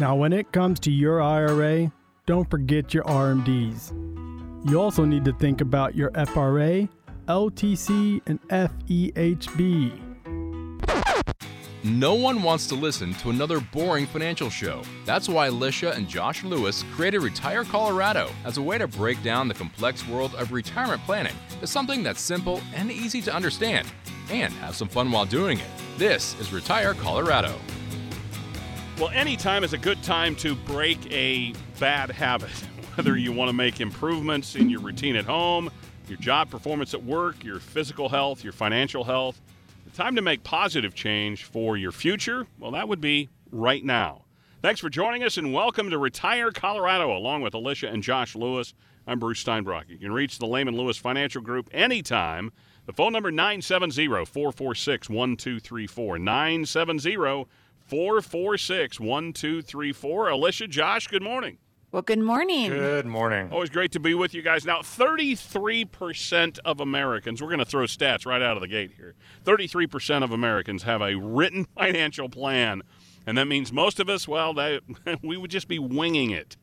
Now, when it comes to your IRA, don't forget your RMDs. You also need to think about your FRA, LTC, and FEHB. No one wants to listen to another boring financial show. That's why Alicia and Josh Lewis created Retire Colorado as a way to break down the complex world of retirement planning to something that's simple and easy to understand, and have some fun while doing it. This is Retire Colorado. Well, any time is a good time to break a bad habit. Whether you want to make improvements in your routine at home, your job performance at work, your physical health, your financial health, the time to make positive change for your future, well, that would be right now. Thanks for joining us and welcome to Retire Colorado along with Alicia and Josh Lewis. I'm Bruce Steinbrock. You can reach the Layman Lewis Financial Group anytime. The phone number 970 446 1234. 970 446 1234. Alicia, Josh, good morning. Well, good morning. Good morning. Always great to be with you guys. Now, 33% of Americans, we're going to throw stats right out of the gate here. 33% of Americans have a written financial plan. And that means most of us, well, they, we would just be winging it.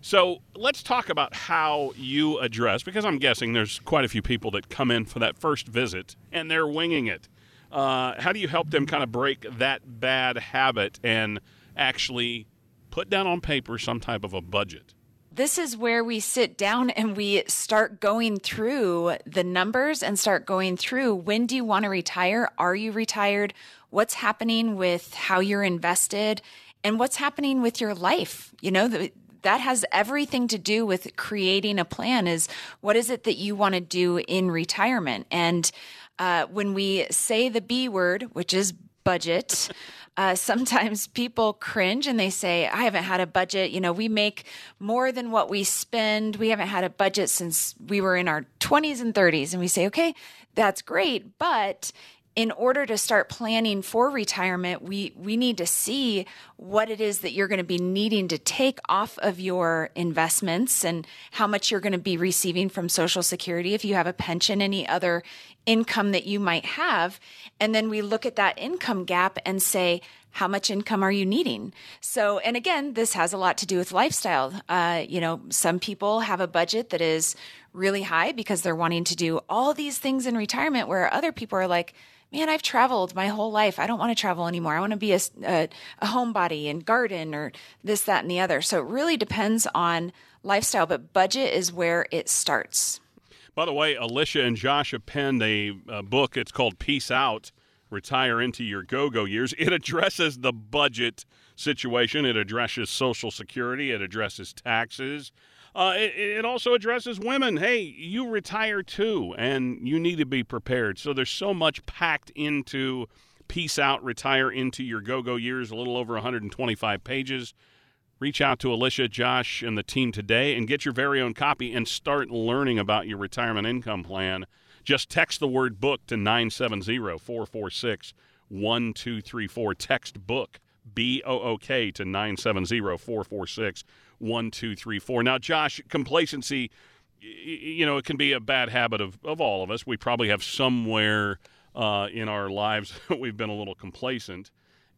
So let's talk about how you address, because I'm guessing there's quite a few people that come in for that first visit and they're winging it. Uh, how do you help them kind of break that bad habit and actually put down on paper some type of a budget? This is where we sit down and we start going through the numbers and start going through when do you want to retire? Are you retired? What's happening with how you're invested? And what's happening with your life? You know, that has everything to do with creating a plan is what is it that you want to do in retirement? And uh, when we say the B word, which is budget, uh, sometimes people cringe and they say, I haven't had a budget. You know, we make more than what we spend. We haven't had a budget since we were in our 20s and 30s. And we say, okay, that's great. But in order to start planning for retirement, we, we need to see what it is that you're going to be needing to take off of your investments and how much you're going to be receiving from Social Security, if you have a pension, any other income that you might have. And then we look at that income gap and say, how much income are you needing? So, and again, this has a lot to do with lifestyle. Uh, you know, some people have a budget that is really high because they're wanting to do all these things in retirement, where other people are like, man, I've traveled my whole life. I don't want to travel anymore. I want to be a, a, a homebody and garden or this, that, and the other. So it really depends on lifestyle, but budget is where it starts. By the way, Alicia and Josh have penned a, a book. It's called Peace Out Retire into Your Go Go Years. It addresses the budget situation, it addresses Social Security, it addresses taxes. Uh, it, it, also addresses women. Hey, you retire too, and you need to be prepared. So there's so much packed into Peace Out, Retire into Your Go Go Years, a little over 125 pages. Reach out to Alicia, Josh, and the team today and get your very own copy and start learning about your retirement income plan. Just text the word book to 970 446 1234. Text book, B O O K, to 970 446 1234. Now, Josh, complacency, you know, it can be a bad habit of, of all of us. We probably have somewhere uh, in our lives we've been a little complacent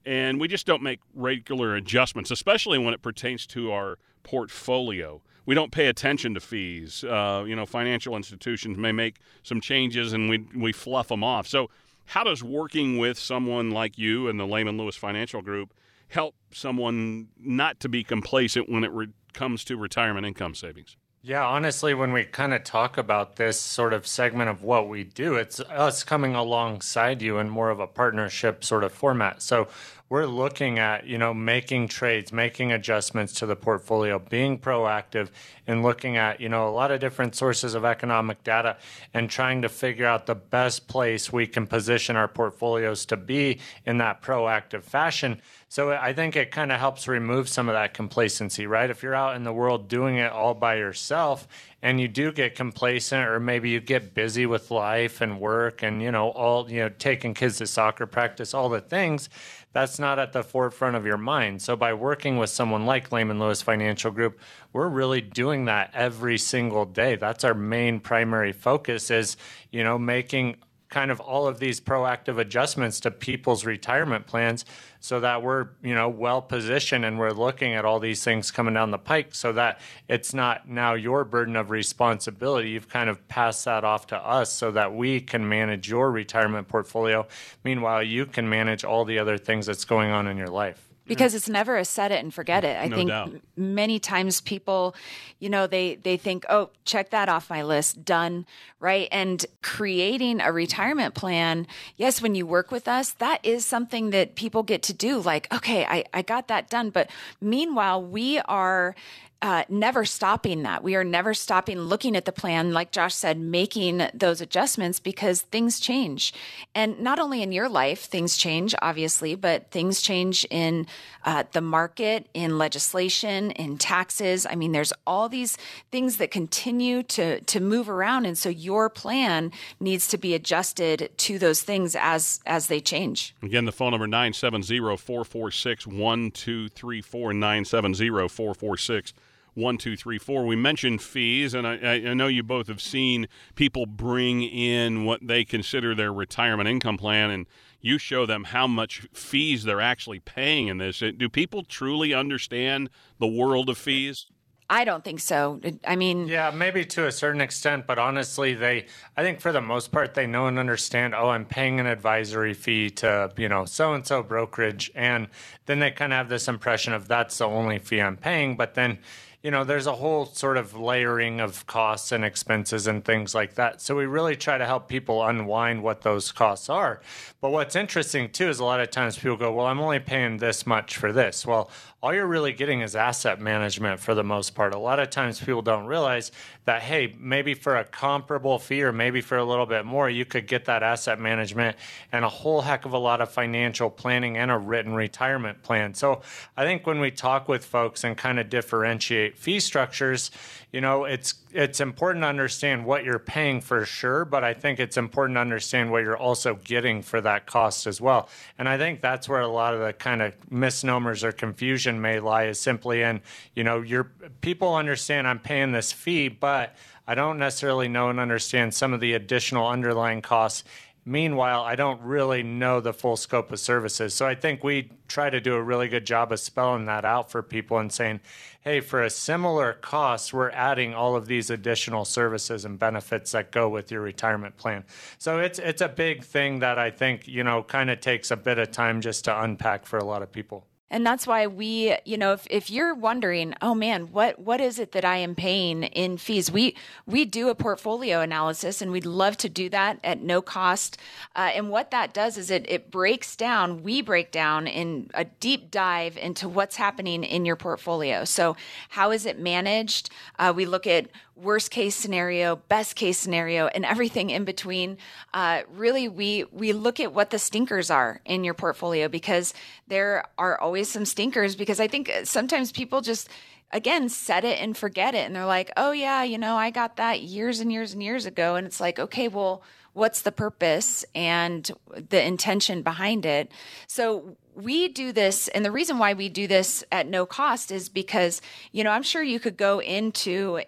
and we just don't make regular adjustments, especially when it pertains to our portfolio. We don't pay attention to fees. Uh, you know, financial institutions may make some changes, and we we fluff them off. So, how does working with someone like you and the Layman Lewis Financial Group help someone not to be complacent when it re- comes to retirement income savings? Yeah, honestly, when we kind of talk about this sort of segment of what we do, it's us coming alongside you in more of a partnership sort of format. So we're looking at, you know, making trades, making adjustments to the portfolio, being proactive and looking at, you know, a lot of different sources of economic data and trying to figure out the best place we can position our portfolios to be in that proactive fashion so I think it kind of helps remove some of that complacency, right? If you're out in the world doing it all by yourself and you do get complacent or maybe you get busy with life and work and, you know, all, you know, taking kids to soccer practice, all the things, that's not at the forefront of your mind. So by working with someone like Layman Lewis Financial Group, we're really doing that every single day. That's our main primary focus is, you know, making kind of all of these proactive adjustments to people's retirement plans so that we're you know well positioned and we're looking at all these things coming down the pike so that it's not now your burden of responsibility. You've kind of passed that off to us so that we can manage your retirement portfolio. Meanwhile you can manage all the other things that's going on in your life because it's never a set it and forget it. I No think doubt. many times people, you know, they they think, "Oh, check that off my list, done." Right? And creating a retirement plan, yes, when you work with us, that is something that people get to do like, "Okay, I I got that done." But meanwhile, we are uh, never stopping that. We are never stopping looking at the plan, like Josh said, making those adjustments because things change. And not only in your life, things change, obviously, but things change in uh, the market, in legislation, in taxes. I mean, there's all these things that continue to, to move around. And so your plan needs to be adjusted to those things as, as they change. Again, the phone number 970-446-1234, 970-446 1234. We mentioned fees, and I, I know you both have seen people bring in what they consider their retirement income plan, and you show them how much fees they're actually paying in this. Do people truly understand the world of fees? I don't think so. I mean, Yeah, maybe to a certain extent, but honestly, they, I think for the most part, they know and understand, oh, I'm paying an advisory fee to, you know, so and so brokerage. And then they kind of have this impression of that's the only fee I'm paying. But then, you know, there's a whole sort of layering of costs and expenses and things like that. So we really try to help people unwind what those costs are. But what's interesting too is a lot of times people go, well, I'm only paying this much for this. Well, all you're really getting is asset management for the most part. A lot of times people don't realize that, hey, maybe for a comparable fee or maybe for a little bit more, you could get that asset management and a whole heck of a lot of financial planning and a written retirement plan. So I think when we talk with folks and kind of differentiate fee structures, you know, it's it's important to understand what you're paying for sure, but I think it's important to understand what you're also getting for that cost as well. And I think that's where a lot of the kind of misnomers or confusion may lie is simply in, you know, your people understand I'm paying this fee, but I don't necessarily know and understand some of the additional underlying costs. Meanwhile, I don't really know the full scope of services. So I think we try to do a really good job of spelling that out for people and saying, hey, for a similar cost, we're adding all of these additional services and benefits that go with your retirement plan. So it's it's a big thing that I think, you know, kind of takes a bit of time just to unpack for a lot of people. And that's why we, you know, if, if you're wondering, oh man, what what is it that I am paying in fees? We we do a portfolio analysis, and we'd love to do that at no cost. Uh, and what that does is it it breaks down. We break down in a deep dive into what's happening in your portfolio. So how is it managed? Uh, we look at worst case scenario, best case scenario, and everything in between. Uh, really, we we look at what the stinkers are in your portfolio because there are always some stinkers. Because I think uh, sometimes people just again set it and forget it, and they're like, "Oh yeah, you know, I got that years and years and years ago," and it's like, okay, well. What's the purpose and the intention behind it? So we do this and the reason why we do this at no cost is because you know i'm sure you could go into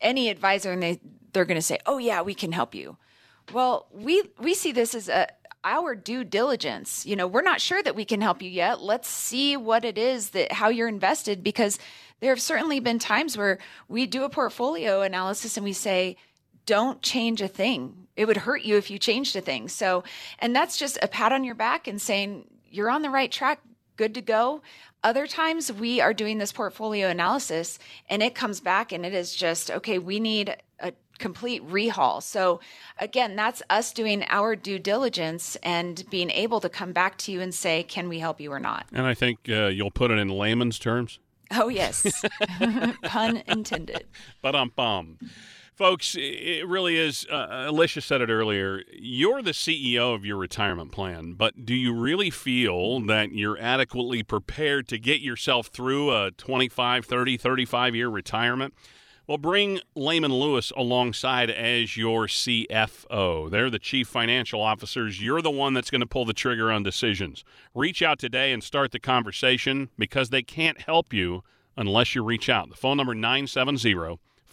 any advisor and they they're going to say oh yeah we can help you well we we see this as a our due diligence. You know we're not sure that we can help you yet. Let's see what it is that how you're invested because there have certainly been times where we do a portfolio analysis and we say don't change a thing. It would hurt you if you changed a thing. So and that's just a pat on your back and saying you're on the right track, good to go. Other times we are doing this portfolio analysis and it comes back and it is just, okay, we need a complete rehaul. So again, that's us doing our due diligence and being able to come back to you and say, can we help you or not? And I think uh, you'll put it in layman's terms. Oh, yes. Pun intended. But um bum. Folks, it really is. Uh, Alicia said it earlier. You're the CEO of your retirement plan, but do you really feel that you're adequately prepared to get yourself through a 25, 30, 35 year retirement? Well, bring Layman Lewis alongside as your CFO. They're the chief financial officers. You're the one that's going to pull the trigger on decisions. Reach out today and start the conversation because they can't help you unless you reach out. The phone number 970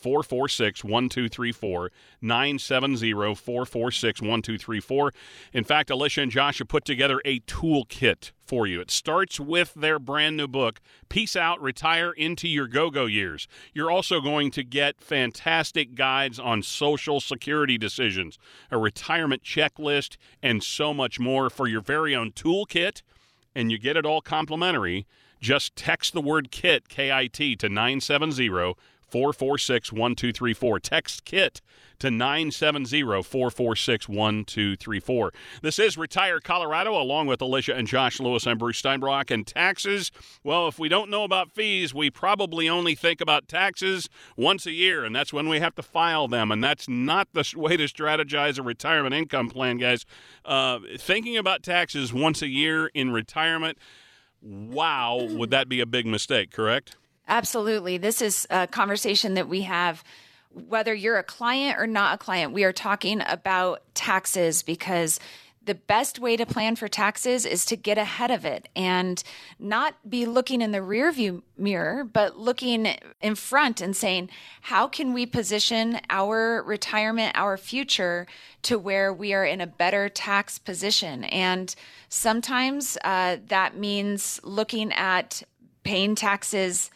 446 1234. 970 446 1234. In fact, Alicia and Josh have put together a toolkit for you. It starts with their brand new book, Peace Out, Retire into Your Go Go Years. You're also going to get fantastic guides on social security decisions, a retirement checklist, and so much more for your very own toolkit. And you get it all complimentary. Just text the word KIT, K I T, to 970 446 1234. Text KIT to 970 446 1234. This is Retire Colorado, along with Alicia and Josh Lewis. I'm Bruce Steinbrock. And taxes, well, if we don't know about fees, we probably only think about taxes once a year, and that's when we have to file them. And that's not the way to strategize a retirement income plan, guys. Uh, thinking about taxes once a year in retirement, wow, would that be a big mistake, correct? Absolutely. This is a conversation that we have whether you're a client or not a client. We are talking about taxes because the best way to plan for taxes is to get ahead of it and not be looking in the rearview mirror, but looking in front and saying, how can we position our retirement, our future to where we are in a better tax position? And sometimes uh, that means looking at paying taxes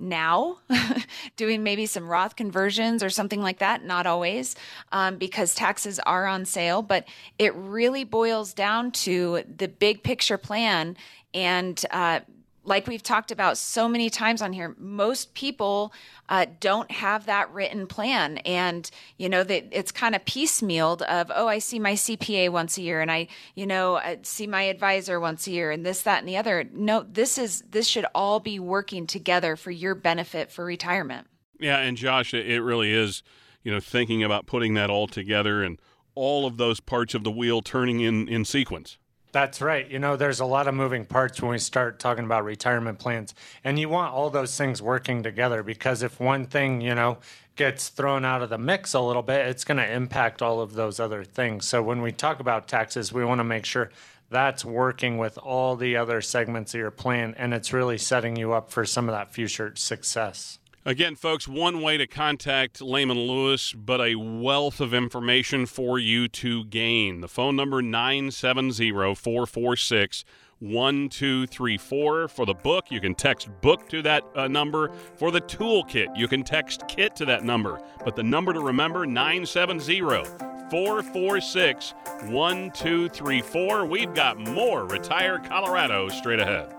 now, doing maybe some Roth conversions or something like that. Not always, um, because taxes are on sale, but it really boils down to the big picture plan and uh, like we've talked about so many times on here, most people uh, don't have that written plan, and you know that it's kind of piecemealed. Of oh, I see my CPA once a year, and I you know I see my advisor once a year, and this, that, and the other. No, this is this should all be working together for your benefit for retirement. Yeah, and Josh, it really is. You know, thinking about putting that all together and all of those parts of the wheel turning in in sequence. That's right. You know, there's a lot of moving parts when we start talking about retirement plans. And you want all those things working together because if one thing, you know, gets thrown out of the mix a little bit, it's going to impact all of those other things. So when we talk about taxes, we want to make sure that's working with all the other segments of your plan and it's really setting you up for some of that future success. Again, folks, one way to contact Layman Lewis, but a wealth of information for you to gain. The phone number 970 446 1234. For the book, you can text book to that uh, number. For the toolkit, you can text kit to that number. But the number to remember 970 446 1234. We've got more Retire Colorado straight ahead.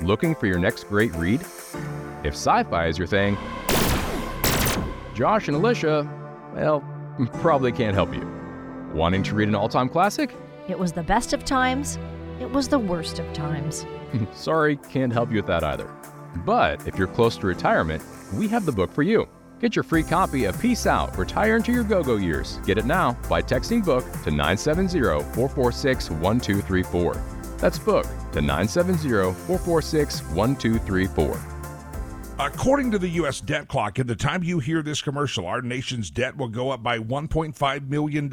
Looking for your next great read? If sci fi is your thing, Josh and Alicia, well, probably can't help you. Wanting to read an all time classic? It was the best of times, it was the worst of times. Sorry, can't help you with that either. But if you're close to retirement, we have the book for you. Get your free copy of Peace Out Retire into Your Go Go Years. Get it now by texting book to 970 446 1234. That's book to 970 446 1234. According to the U.S. debt clock, at the time you hear this commercial, our nation's debt will go up by $1.5 million.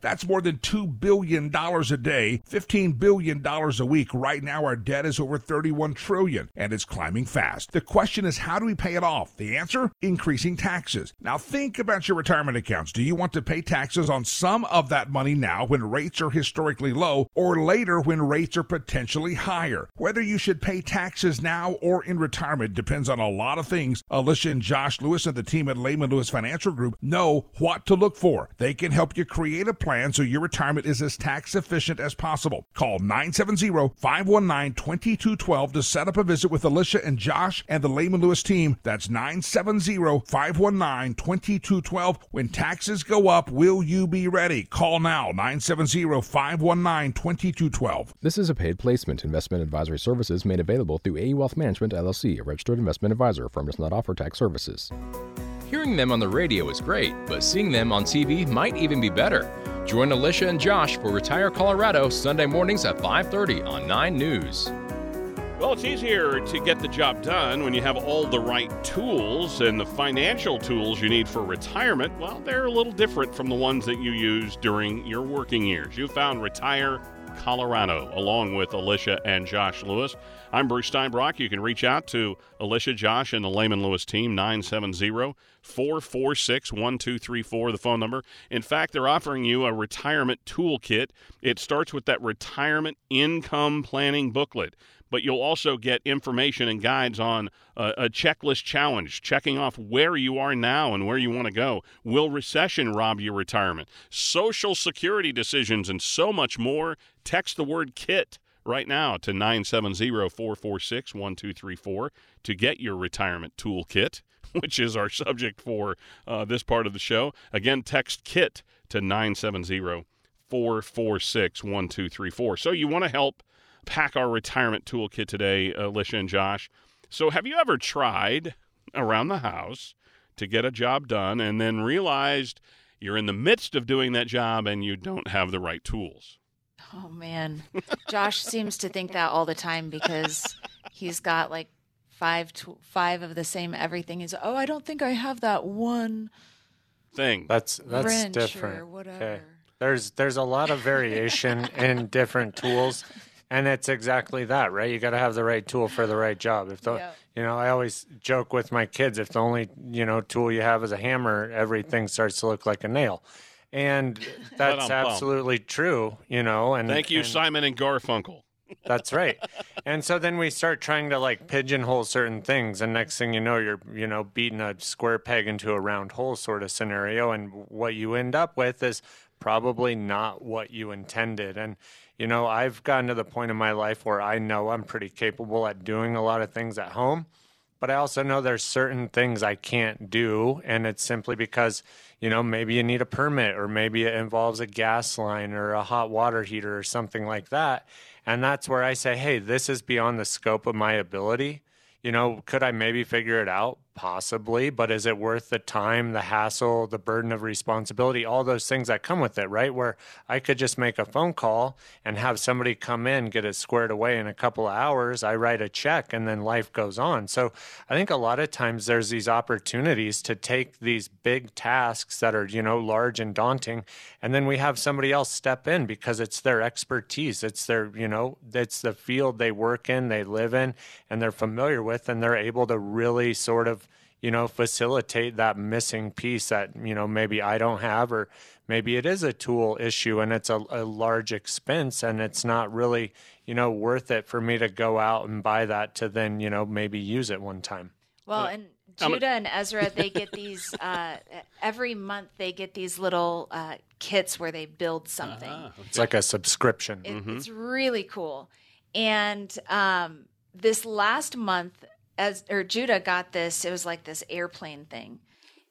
That's more than $2 billion a day, $15 billion a week. Right now, our debt is over 31 trillion, and it's climbing fast. The question is, how do we pay it off? The answer? Increasing taxes. Now, think about your retirement accounts. Do you want to pay taxes on some of that money now when rates are historically low, or later when rates are potentially higher? Whether you should pay taxes now or in retirement depends on a lot lot of things. Uh, Alicia and Josh Lewis and the team at Layman Lewis Financial Group know what to look for. They can help you create a plan so your retirement is as tax efficient as possible. Call 970-519-2212 to set up a visit with Alicia and Josh and the Layman Lewis team. That's 970-519-2212. When taxes go up, will you be ready? Call now 970-519-2212. This is a paid placement. Investment advisory services made available through AE Wealth Management LLC, a registered investment advisor advisor. Firm does not offer tax services. Hearing them on the radio is great, but seeing them on TV might even be better. Join Alicia and Josh for Retire Colorado Sunday mornings at 5:30 on 9 News. Well, it's easier to get the job done when you have all the right tools and the financial tools you need for retirement. Well, they're a little different from the ones that you use during your working years. You found Retire Colorado, along with Alicia and Josh Lewis. I'm Bruce Steinbrock. You can reach out to Alicia, Josh, and the Layman Lewis team, 970 446 1234, the phone number. In fact, they're offering you a retirement toolkit. It starts with that retirement income planning booklet but you'll also get information and guides on a, a, checklist challenge, checking off where you are now and where you want to go. Will recession rob your retirement? Social security decisions and so much more. Text the word KIT right now to 970-446-1234 to get your retirement toolkit, which is our subject for uh, this part of the show. Again, text KIT to 970 446 1234. So you want to help pack our retirement toolkit today, Alicia and Josh. So, have you ever tried around the house to get a job done and then realized you're in the midst of doing that job and you don't have the right tools? Oh, man. Josh seems to think that all the time because he's got like five five of the same everything. is oh, I don't think I have that one thing. That's that's different. Okay. There's there's a lot of variation in different tools and it's exactly that, right? You got to have the right tool for the right job. If the, yeah. you know, I always joke with my kids, if the only you know tool you have is a hammer, everything starts to look like a nail, and that's absolutely true. You know, and thank you, and, Simon and Garfunkel. That's right. and so then we start trying to like pigeonhole certain things, and next thing you know, you're you know beating a square peg into a round hole sort of scenario, and what you end up with is probably not what you intended, and you know, I've gotten to the point in my life where I know I'm pretty capable at doing a lot of things at home, but I also know there's certain things I can't do. And it's simply because, you know, maybe you need a permit or maybe it involves a gas line or a hot water heater or something like that. And that's where I say, hey, this is beyond the scope of my ability. You know, could I maybe figure it out? Possibly, but is it worth the time, the hassle, the burden of responsibility, all those things that come with it, right? Where I could just make a phone call and have somebody come in, get it squared away in a couple of hours. I write a check and then life goes on. So I think a lot of times there's these opportunities to take these big tasks that are, you know, large and daunting, and then we have somebody else step in because it's their expertise. It's their, you know, it's the field they work in, they live in, and they're familiar with, and they're able to really sort of you know, facilitate that missing piece that, you know, maybe I don't have, or maybe it is a tool issue and it's a, a, large expense and it's not really, you know, worth it for me to go out and buy that to then, you know, maybe use it one time. Well, and Judah and Ezra, they get these uh, every month. They get these little uh, kits where they build something. Uh-huh. Okay. It's like a subscription. It, mm-hmm. It's really cool. And um, this last month, as or Judah got this, it was like this airplane thing.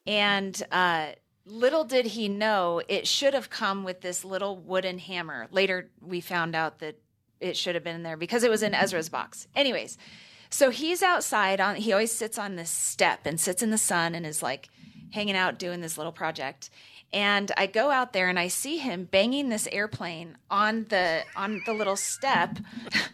And uh, little did he know it should have come with this little wooden hammer. Later, we found out that it should have been in there because it was in Ezra's box. Anyways, so he's outside on. He always sits on this step and sits in the sun and is like hanging out doing this little project. And I go out there and I see him banging this airplane on the on the little step.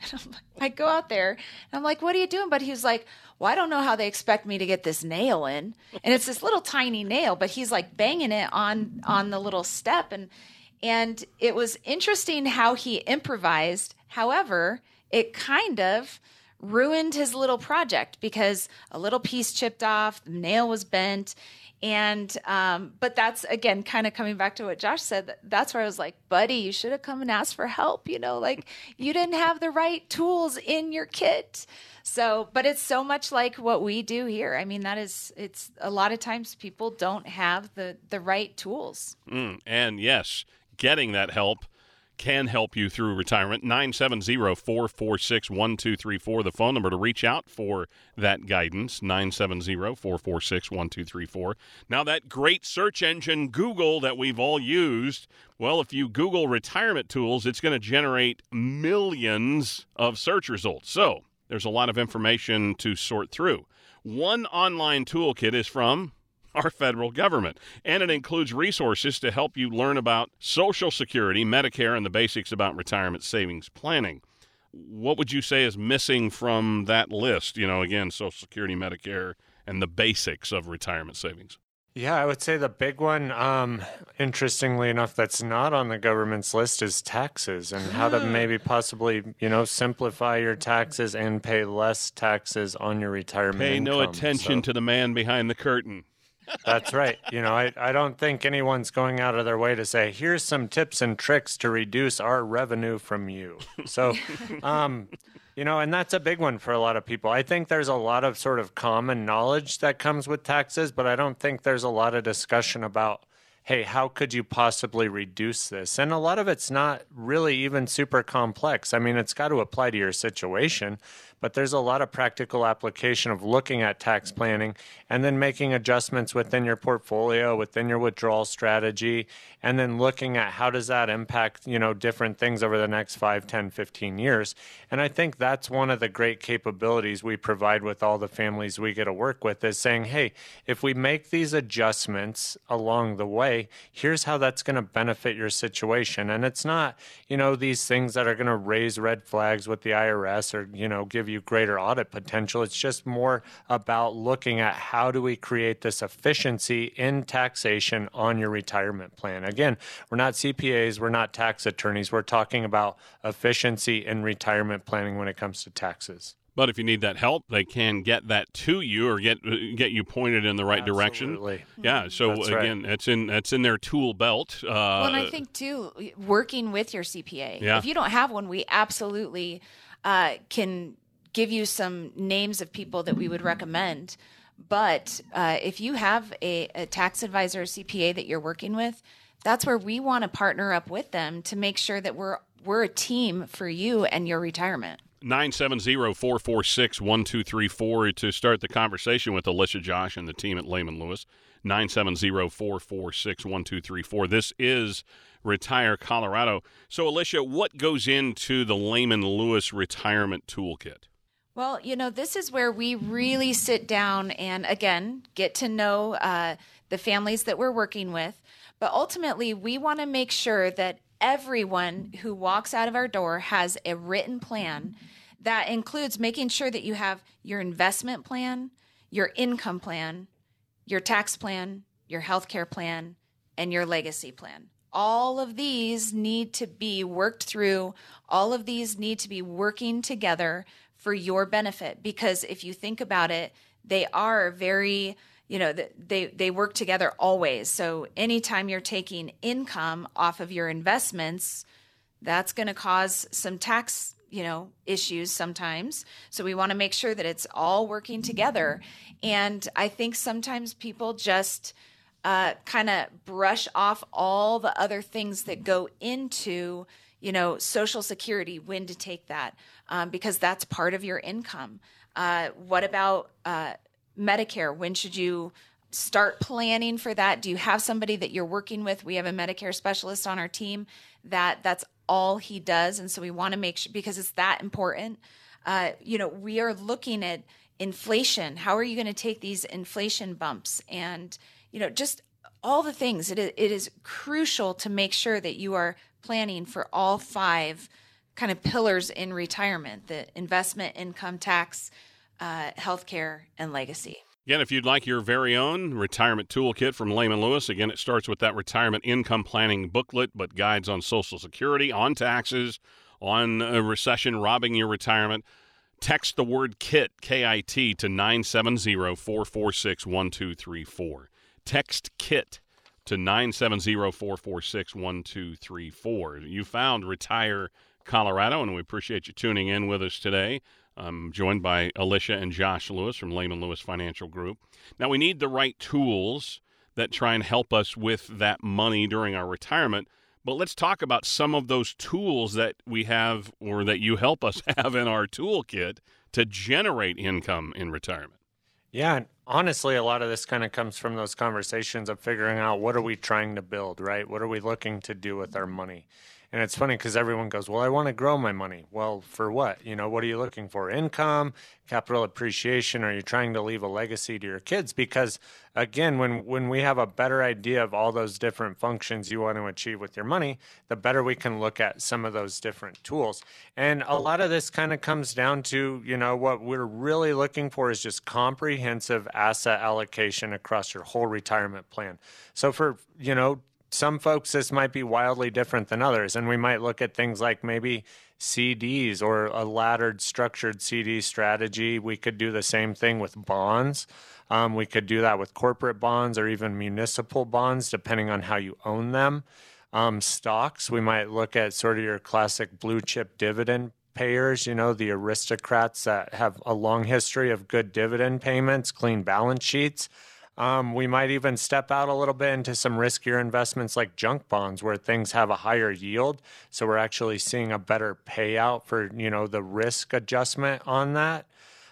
I go out there and I'm like, "What are you doing?" But he was like, "Well, I don't know how they expect me to get this nail in." And it's this little tiny nail, but he's like banging it on on the little step and and it was interesting how he improvised. However, it kind of ruined his little project because a little piece chipped off, the nail was bent and um, but that's again kind of coming back to what Josh said. That's where I was like, buddy, you should have come and asked for help. You know, like you didn't have the right tools in your kit. So, but it's so much like what we do here. I mean, that is, it's a lot of times people don't have the the right tools. Mm, and yes, getting that help can help you through retirement. 970 446 1234, the phone number to reach out for that guidance. 970 446 1234. Now, that great search engine, Google, that we've all used, well, if you Google retirement tools, it's going to generate millions of search results. So, there's a lot of information to sort through. One online toolkit is from our federal government. And it includes resources to help you learn about Social Security, Medicare, and the basics about retirement savings planning. What would you say is missing from that list? You know, again, Social Security, Medicare, and the basics of retirement savings. Yeah, I would say the big one, um, interestingly enough, that's not on the government's list is taxes and how to maybe possibly, you know, simplify your taxes and pay less taxes on your retirement. Pay no attention So- to the man behind the curtain. That's right. You know, I, I don't think anyone's going out of their way to say, here's some tips and tricks to reduce our revenue from you. So, um, you know, and that's a big one for a lot of people. I think there's a lot of sort of common knowledge that comes with taxes, but I don't think there's a lot of discussion about, hey, how could you possibly reduce this? And a lot of it's not really even super complex. I mean, it's got to apply to your situation, but there's a lot of practical application of looking at tax planning and then making adjustments within your portfolio, within your withdrawal strategy, and then looking at how does that impact, you know, different things over the next 5, 10, 15 years. And I think that's one of the great capabilities we provide with all the families we get to work with is saying, hey, if we make these adjustments along the way, here's how that's going to benefit your situation. And it's not, you know, these things that are going to raise red flags with the IRS or, you know, give you greater audit potential. It's just more about looking at how do we create this efficiency in taxation on your retirement plan. Again, we're not CPAs, we're not tax attorneys. We're talking about efficiency in retirement planning when it comes to taxes. But if you need that help, they can get that to you or get get you pointed in the right direction. Yeah. So That's right. again, that's in that's in their tool belt. Uh, Well, and I think too, working with your CPA. Yeah. If you don't have one, we absolutely uh, can give you some names of people that we would recommend. But uh, if you have a, a tax advisor or CPA that you're working with, that's where we want to partner up with them to make sure that we're we're a team for you and your retirement. 970-446-1234 to start the conversation with Alicia Josh and the team at Layman Lewis. 970-446-1234. This is Retire Colorado. So Alicia, what goes into the Layman Lewis retirement toolkit? Well, you know, this is where we really sit down and again get to know uh, the families that we're working with. But ultimately, we want to make sure that everyone who walks out of our door has a written plan that includes making sure that you have your investment plan, your income plan, your tax plan, your healthcare plan, and your legacy plan. All of these need to be worked through. All of these need to be working together for your benefit because if you think about it, they are very, you know they they work together always. So anytime you're taking income off of your investments, that's going to cause some tax you know issues sometimes so we want to make sure that it's all working together and i think sometimes people just uh, kind of brush off all the other things that go into you know social security when to take that um, because that's part of your income. Uh, what about uh, medicare? When should you start planning for that? Do you have somebody that you're working with? We have a medicare specialist on our team that that's all he does and so we want to make sure because it's that important. Uh, you know we are looking at inflation. How are you going to take these inflation bumps? And you know just all the things. It is, it is crucial to make sure that you are planning for all five kind of pillars in retirement the investment income tax uh, healthcare and legacy Again, if you'd like your very own retirement toolkit from Layman Lewis, again, it starts with that retirement income planning booklet, but guides on Social Security, on taxes, on a recession robbing your retirement. Text the word KIT, K I T, to 970 446 1234. Text KIT to 970 446 1234. You found Retire Colorado, and we appreciate you tuning in with us today. I'm joined by Alicia and Josh Lewis from Layman Lewis Financial Group. Now, we need the right tools that try and help us with that money during our retirement. But let's talk about some of those tools that we have or that you help us have in our toolkit to generate income in retirement. Yeah, honestly, a lot of this kind of comes from those conversations of figuring out what are we trying to build, right? What are we looking to do with our money? And it's funny because everyone goes, Well, I want to grow my money. Well, for what? You know, what are you looking for? Income, capital appreciation? Are you trying to leave a legacy to your kids? Because again, when, when we have a better idea of all those different functions you want to achieve with your money, the better we can look at some of those different tools. And a lot of this kind of comes down to, you know, what we're really looking for is just comprehensive asset allocation across your whole retirement plan. So for, you know, some folks this might be wildly different than others and we might look at things like maybe CDs or a laddered structured CD strategy. We could do the same thing with bonds. Um, we could do that with corporate bonds or even municipal bonds depending on how you own them. Um, stocks we might look at sort of your classic blue chip dividend payers you know the aristocrats that have a long history of good dividend payments clean balance sheets um, we might even step out a little bit into some riskier investments like junk bonds, where things have a higher yield. So we're actually seeing a better payout for you know the risk adjustment on that.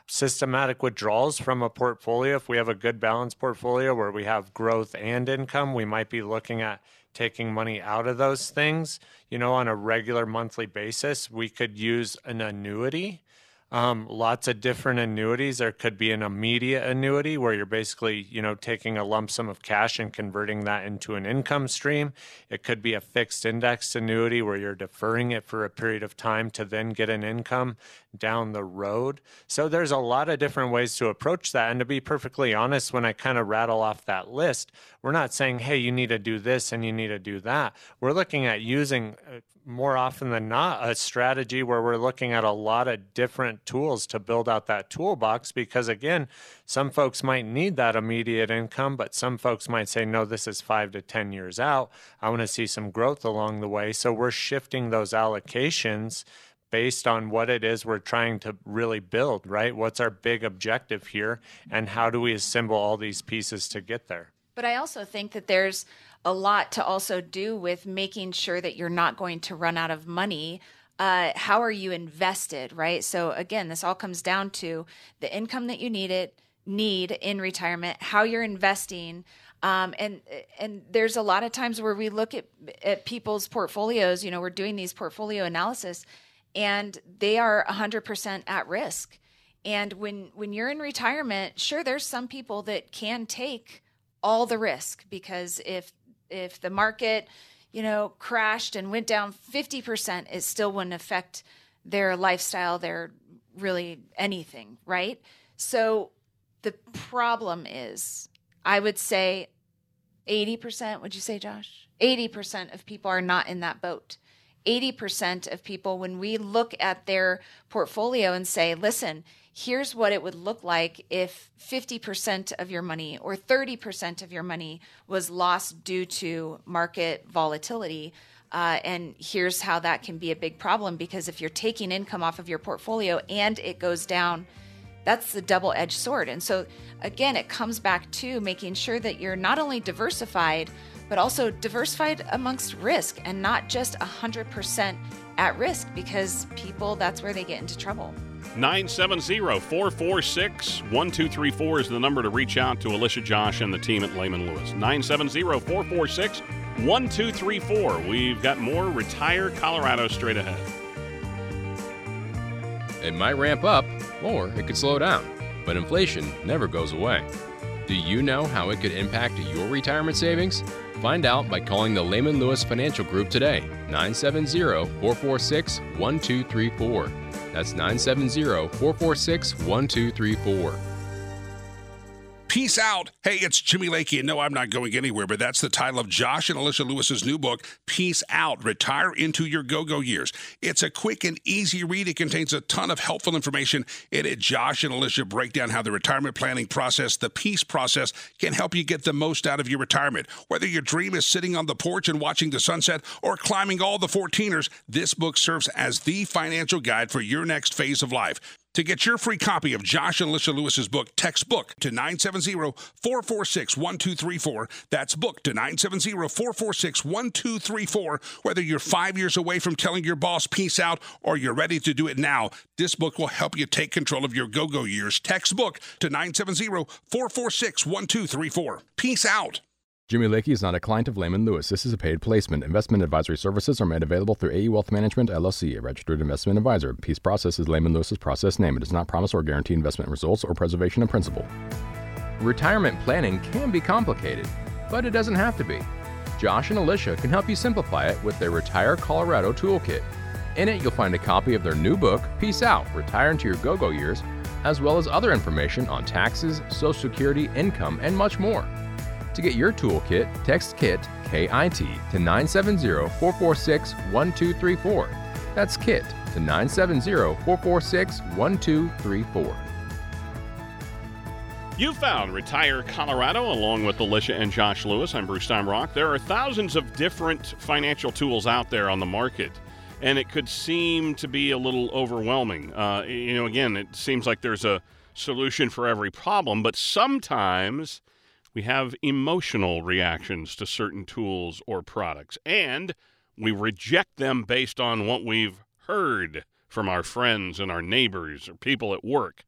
Systematic withdrawals from a portfolio. If we have a good balanced portfolio where we have growth and income, we might be looking at taking money out of those things. You know, on a regular monthly basis, we could use an annuity um, lots of different annuities. There could be an immediate annuity where you're basically, you know, taking a lump sum of cash and converting that into an income stream. It could be a fixed indexed annuity where you're deferring it for a period of time to then get an income down the road. So there's a lot of different ways to approach that. And to be perfectly honest, when I kind of rattle off that list, we're not saying, hey, you need to do this and you need to do that. We're looking at using uh, more often than not a strategy where we're looking at a lot of different tools to build out that toolbox because again some folks might need that immediate income but some folks might say no this is 5 to 10 years out i want to see some growth along the way so we're shifting those allocations based on what it is we're trying to really build right what's our big objective here and how do we assemble all these pieces to get there but i also think that there's a lot to also do with making sure that you're not going to run out of money. Uh, how are you invested, right? So again, this all comes down to the income that you need it need in retirement, how you're investing. Um, and and there's a lot of times where we look at at people's portfolios. You know, we're doing these portfolio analysis, and they are 100% at risk. And when when you're in retirement, sure, there's some people that can take all the risk because if if the market, you know, crashed and went down 50%, it still wouldn't affect their lifestyle, their really anything, right? So the problem is, I would say 80%, would you say, Josh? 80% of people are not in that boat. 80% of people, when we look at their portfolio and say, listen, here's what it would look like if 50% of your money or 30% of your money was lost due to market volatility. Uh, and here's how that can be a big problem because if you're taking income off of your portfolio and it goes down, that's the double edged sword. And so, again, it comes back to making sure that you're not only diversified, but also diversified amongst risk and not just 100% at risk because people, that's where they get into trouble. 970 446 1234 is the number to reach out to Alicia Josh and the team at Layman Lewis. 970 446 1234. We've got more Retire Colorado straight ahead. It might ramp up, or it could slow down, but inflation never goes away. Do you know how it could impact your retirement savings? Find out by calling the Layman Lewis Financial Group today, 970 446 1234. That's 970 446 1234. Peace out. Hey, it's Jimmy Lakey, and no, I'm not going anywhere, but that's the title of Josh and Alicia Lewis's new book, Peace Out Retire into Your Go Go Years. It's a quick and easy read. It contains a ton of helpful information. In it, Josh and Alicia break down how the retirement planning process, the peace process, can help you get the most out of your retirement. Whether your dream is sitting on the porch and watching the sunset or climbing all the 14ers, this book serves as the financial guide for your next phase of life. To get your free copy of Josh and Alicia Lewis's book, text book to 970-446-1234. That's book to 970-446-1234. Whether you're five years away from telling your boss peace out or you're ready to do it now, this book will help you take control of your go-go years. Text book to 970-446-1234. Peace out. Jimmy Lakey is not a client of Layman Lewis. This is a paid placement. Investment advisory services are made available through AE Wealth Management, LLC, a registered investment advisor. Peace Process is Layman Lewis's process name. It does not promise or guarantee investment results or preservation of principal. Retirement planning can be complicated, but it doesn't have to be. Josh and Alicia can help you simplify it with their Retire Colorado Toolkit. In it, you'll find a copy of their new book, Peace Out Retire into Your Go Go Years, as well as other information on taxes, Social Security, income, and much more. To get your toolkit, text KIT, K-I-T, to 970-446-1234. That's KIT to 970-446-1234. You found Retire Colorado along with Alicia and Josh Lewis. I'm Bruce Steinbrock. There are thousands of different financial tools out there on the market, and it could seem to be a little overwhelming. Uh, you know, again, it seems like there's a solution for every problem, but sometimes we have emotional reactions to certain tools or products, and we reject them based on what we've heard from our friends and our neighbors or people at work,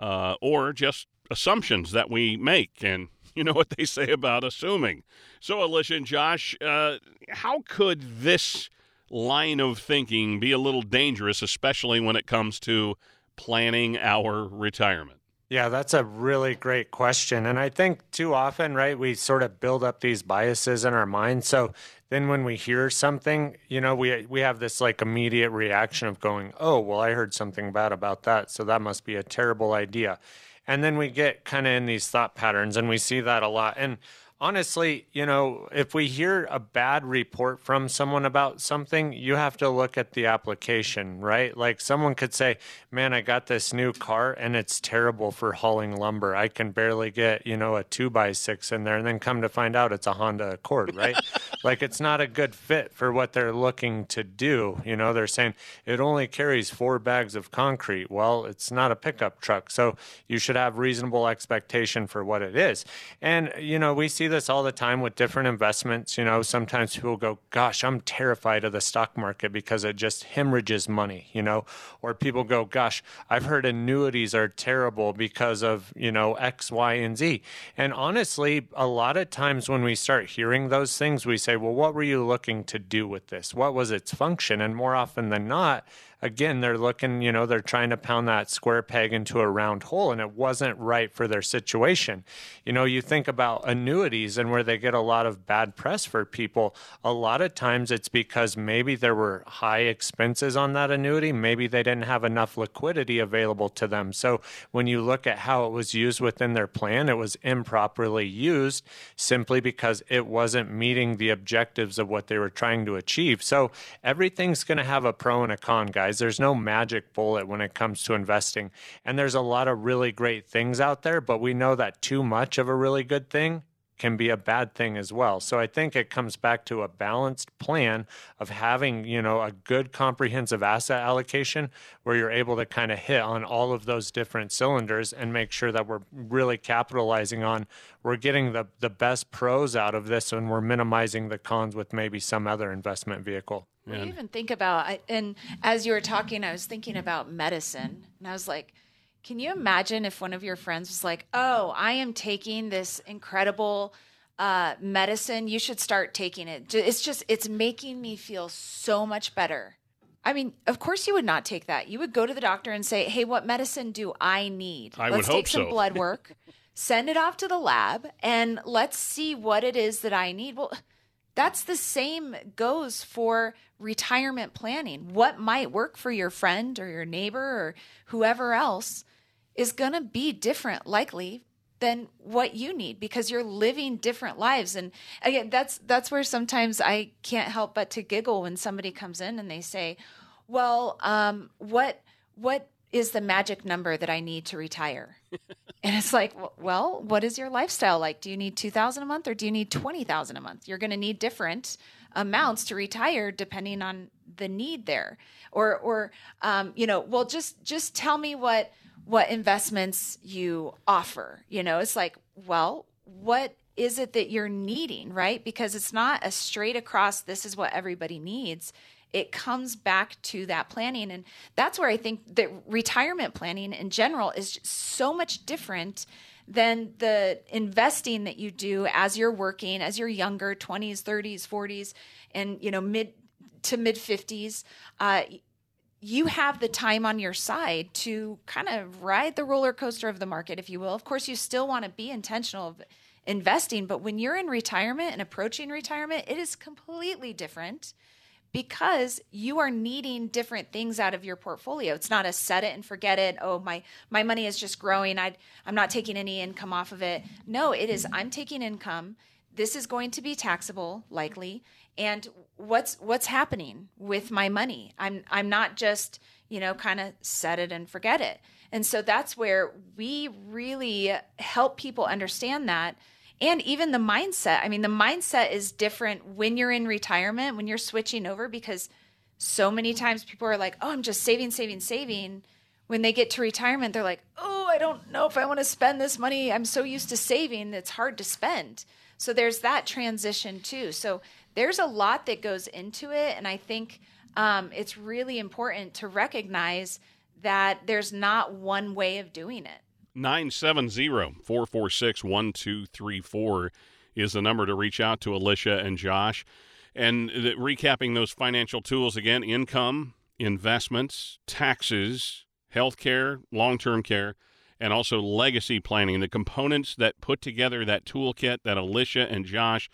uh, or just assumptions that we make. And you know what they say about assuming. So, Alicia and Josh, uh, how could this line of thinking be a little dangerous, especially when it comes to planning our retirement? Yeah, that's a really great question. And I think too often, right, we sort of build up these biases in our mind. So then when we hear something, you know, we we have this like immediate reaction of going, "Oh, well, I heard something bad about that, so that must be a terrible idea." And then we get kind of in these thought patterns and we see that a lot. And honestly, you know, if we hear a bad report from someone about something, you have to look at the application, right? Like someone could say, Man, I got this new car and it's terrible for hauling lumber. I can barely get, you know, a two by six in there. And then come to find out it's a Honda Accord, right? like it's not a good fit for what they're looking to do. You know, they're saying it only carries four bags of concrete. Well, it's not a pickup truck. So you should have reasonable expectation for what it is. And, you know, we see this all the time with different investments. You know, sometimes people go, gosh, I'm terrified of the stock market because it just hemorrhages money, you know, or people go, gosh, I've heard annuities are terrible because of, you know, X, Y, and Z. And honestly, a lot of times when we start hearing those things, we say, well, what were you looking to do with this? What was its function? And more often than not, again, they're looking, you know, they're trying to pound that square peg into a round hole, and it wasn't right for their situation. You know, you think about annuities and where they get a lot of bad press for people. A lot of times it's because maybe there were high expenses on that annuity, maybe they didn't have enough liquidity available to them. So when you look at how it was used within their plan, it was improperly used simply because it wasn't meeting the objectives of what they were trying to achieve. So everything's going to have a pro and a con, guys guys. There's no magic bullet when it comes to investing. And there's a lot of really great things out there, but we know that too much of a really good thing can be a bad thing as well. So I think it comes back to a balanced plan of having, you know, a good comprehensive asset allocation where you're able to kind of hit on all of those different cylinders and make sure that we're really capitalizing on we're getting the the best pros out of this and we're minimizing the cons with maybe some other investment vehicle. Well, you even think about, and as you were talking, I was thinking about medicine, and I was like, can you imagine if one of your friends was like, "Oh, I am taking this incredible uh, medicine. You should start taking it. It's just it's making me feel so much better." I mean, of course you would not take that. You would go to the doctor and say, "Hey, what medicine do I need? I let's take some so. blood work, send it off to the lab, and let's see what it is that I need." Well, that's the same goes for retirement planning. What might work for your friend or your neighbor or whoever else is going to be different likely than what you need because you're living different lives and again that's that's where sometimes I can't help but to giggle when somebody comes in and they say well um what what is the magic number that I need to retire and it's like well what is your lifestyle like? Do you need 2000 a month or do you need 20000 a month? You're going to need different amounts to retire depending on the need there. Or or um, you know well just just tell me what what investments you offer you know? It's like well what is it that you're needing right? Because it's not a straight across this is what everybody needs it comes back to that planning. And that's where I think that retirement planning in general is so much different than the investing that you do as you're working, as you're younger, 20s, 30s, 40s, and you know, mid to mid 50s. Uh, you have the time on your side to kind of ride the roller coaster of the market, if you will. Of course, you still want to be intentional of investing, but when you're in retirement and approaching retirement, it is completely different because you are needing different things out of your portfolio. It's not a set it and forget it. Oh, my my money is just growing. I I'm not taking any income off of it. No, it is I'm taking income. This is going to be taxable likely and what's what's happening with my money. I'm I'm not just, you know, kind of set it and forget it. And so that's where we really help people understand that and even the mindset. I mean, the mindset is different when you're in retirement, when you're switching over, because so many times people are like, oh, I'm just saving, saving, saving. When they get to retirement, they're like, oh, I don't know if I want to spend this money. I'm so used to saving, it's hard to spend. So there's that transition too. So there's a lot that goes into it. And I think um, it's really important to recognize that there's not one way of doing it. 970 446 1234 is the number to reach out to Alicia and Josh. And the, recapping those financial tools again income, investments, taxes, healthcare, long term care, and also legacy planning. The components that put together that toolkit that Alicia and Josh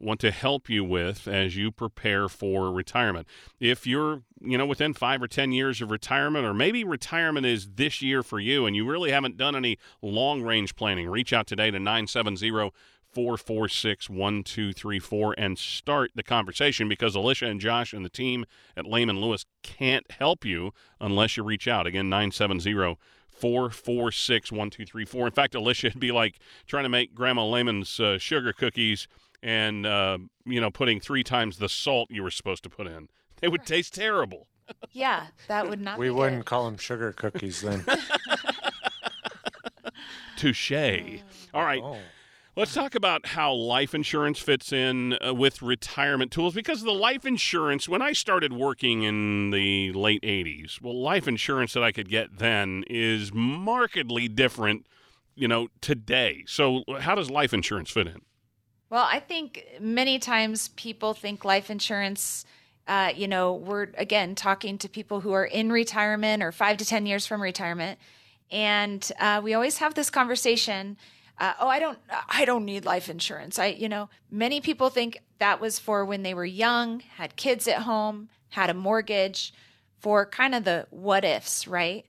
want to help you with as you prepare for retirement. If you're, you know, within 5 or 10 years of retirement or maybe retirement is this year for you and you really haven't done any long-range planning, reach out today to 970 446 1234 and start the conversation because Alicia and Josh and the team at Layman Lewis can't help you unless you reach out. Again, 970 446 1234. In fact, Alicia, it'd be like trying to make Grandma Layman's uh, sugar cookies and uh, you know putting three times the salt you were supposed to put in. They would taste terrible. Yeah, that would not. we wouldn't good. call them sugar cookies then. Touche. All right. Oh. Let's talk about how life insurance fits in uh, with retirement tools because the life insurance, when I started working in the late 80s, well, life insurance that I could get then is markedly different, you know, today. So, how does life insurance fit in? Well, I think many times people think life insurance. Uh, you know, we're again talking to people who are in retirement or five to 10 years from retirement. And uh, we always have this conversation. Uh, oh, I don't, I don't need life insurance. I, you know, many people think that was for when they were young, had kids at home, had a mortgage, for kind of the what ifs, right?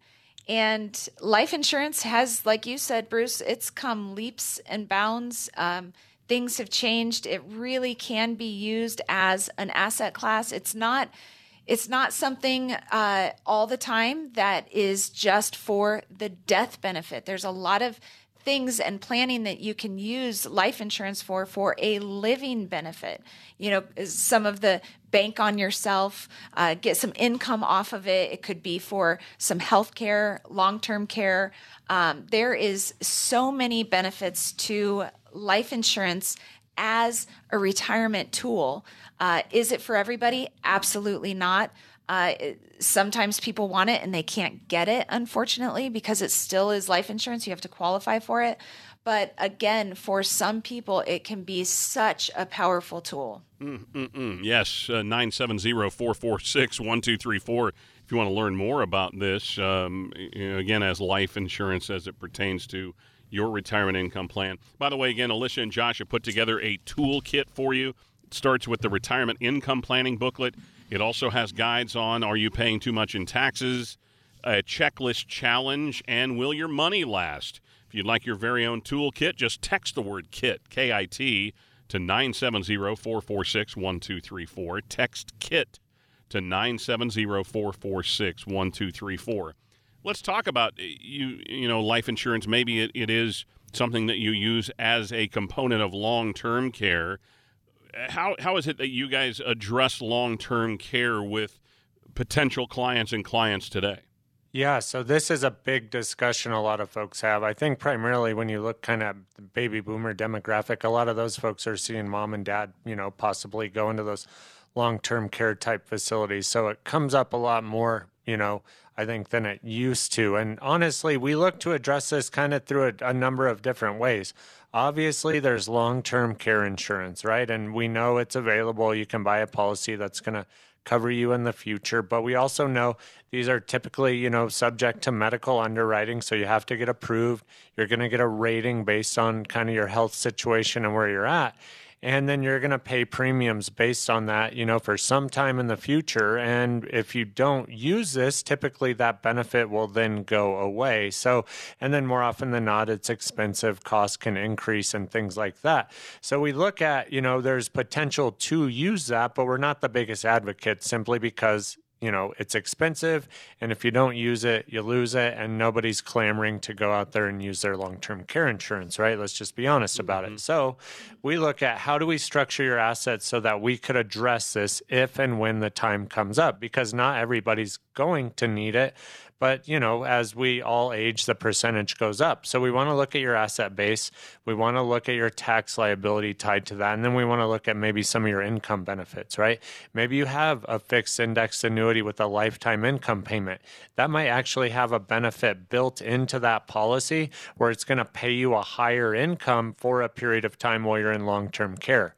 And life insurance has, like you said, Bruce, it's come leaps and bounds. Um, things have changed. It really can be used as an asset class. It's not it's not something uh, all the time that is just for the death benefit. There's a lot of things and planning that you can use life insurance for for a living benefit you know some of the bank on yourself uh, get some income off of it it could be for some health care long-term care um, there is so many benefits to life insurance as a retirement tool. Uh, is it for everybody? Absolutely not. Uh, sometimes people want it and they can't get it, unfortunately, because it still is life insurance. You have to qualify for it. But again, for some people, it can be such a powerful tool. Mm-mm-mm. Yes, uh, 970 446 1234. If you want to learn more about this, um, again, as life insurance as it pertains to your retirement income plan. By the way, again, Alicia and Josh have put together a toolkit for you. It starts with the retirement income planning booklet. It also has guides on are you paying too much in taxes, a checklist challenge, and will your money last? If you'd like your very own toolkit, just text the word KIT, K I T, to 970 446 1234. Text KIT to 970 446 1234 let's talk about eh, you you know life insurance maybe it, it is something that you use as a component of long-term care how how is it that you guys address long-term care with potential clients and clients today yeah, so this is a big discussion a lot of folks have. I think primarily when you look kind of the baby boomer demographic, a lot of those folks are seeing mom and dad, you know, possibly go into those long term care type facilities. So it comes up a lot more, you know, I think, than it used to. And honestly, we look to address this kind of through a, a number of different ways. Obviously, there's long term care insurance, right? And we know it's available. You can buy a policy that's going to cover you in the future. But we also know these are typically, you know, subject to medical underwriting. So you have to get approved. You're going to get a rating based on kind of your health situation and where you're at and then you're going to pay premiums based on that, you know, for some time in the future. And if you don't use this, typically that benefit will then go away. So, and then more often than not, it's expensive, costs can increase and things like that. So we look at, you know, there's potential to use that, but we're not the biggest advocates simply because you know it's expensive and if you don't use it you lose it and nobody's clamoring to go out there and use their long-term care insurance right let's just be honest about mm-hmm. it so we look at how do we structure your assets so that we could address this if and when the time comes up because not everybody's going to need it but, you know, as we all age, the percentage goes up. So we want to look at your asset base. We want to look at your tax liability tied to that. And then we want to look at maybe some of your income benefits, right? Maybe you have a fixed indexed annuity with a lifetime income payment. That might actually have a benefit built into that policy where it's going to pay you a higher income for a period of time while you're in long term care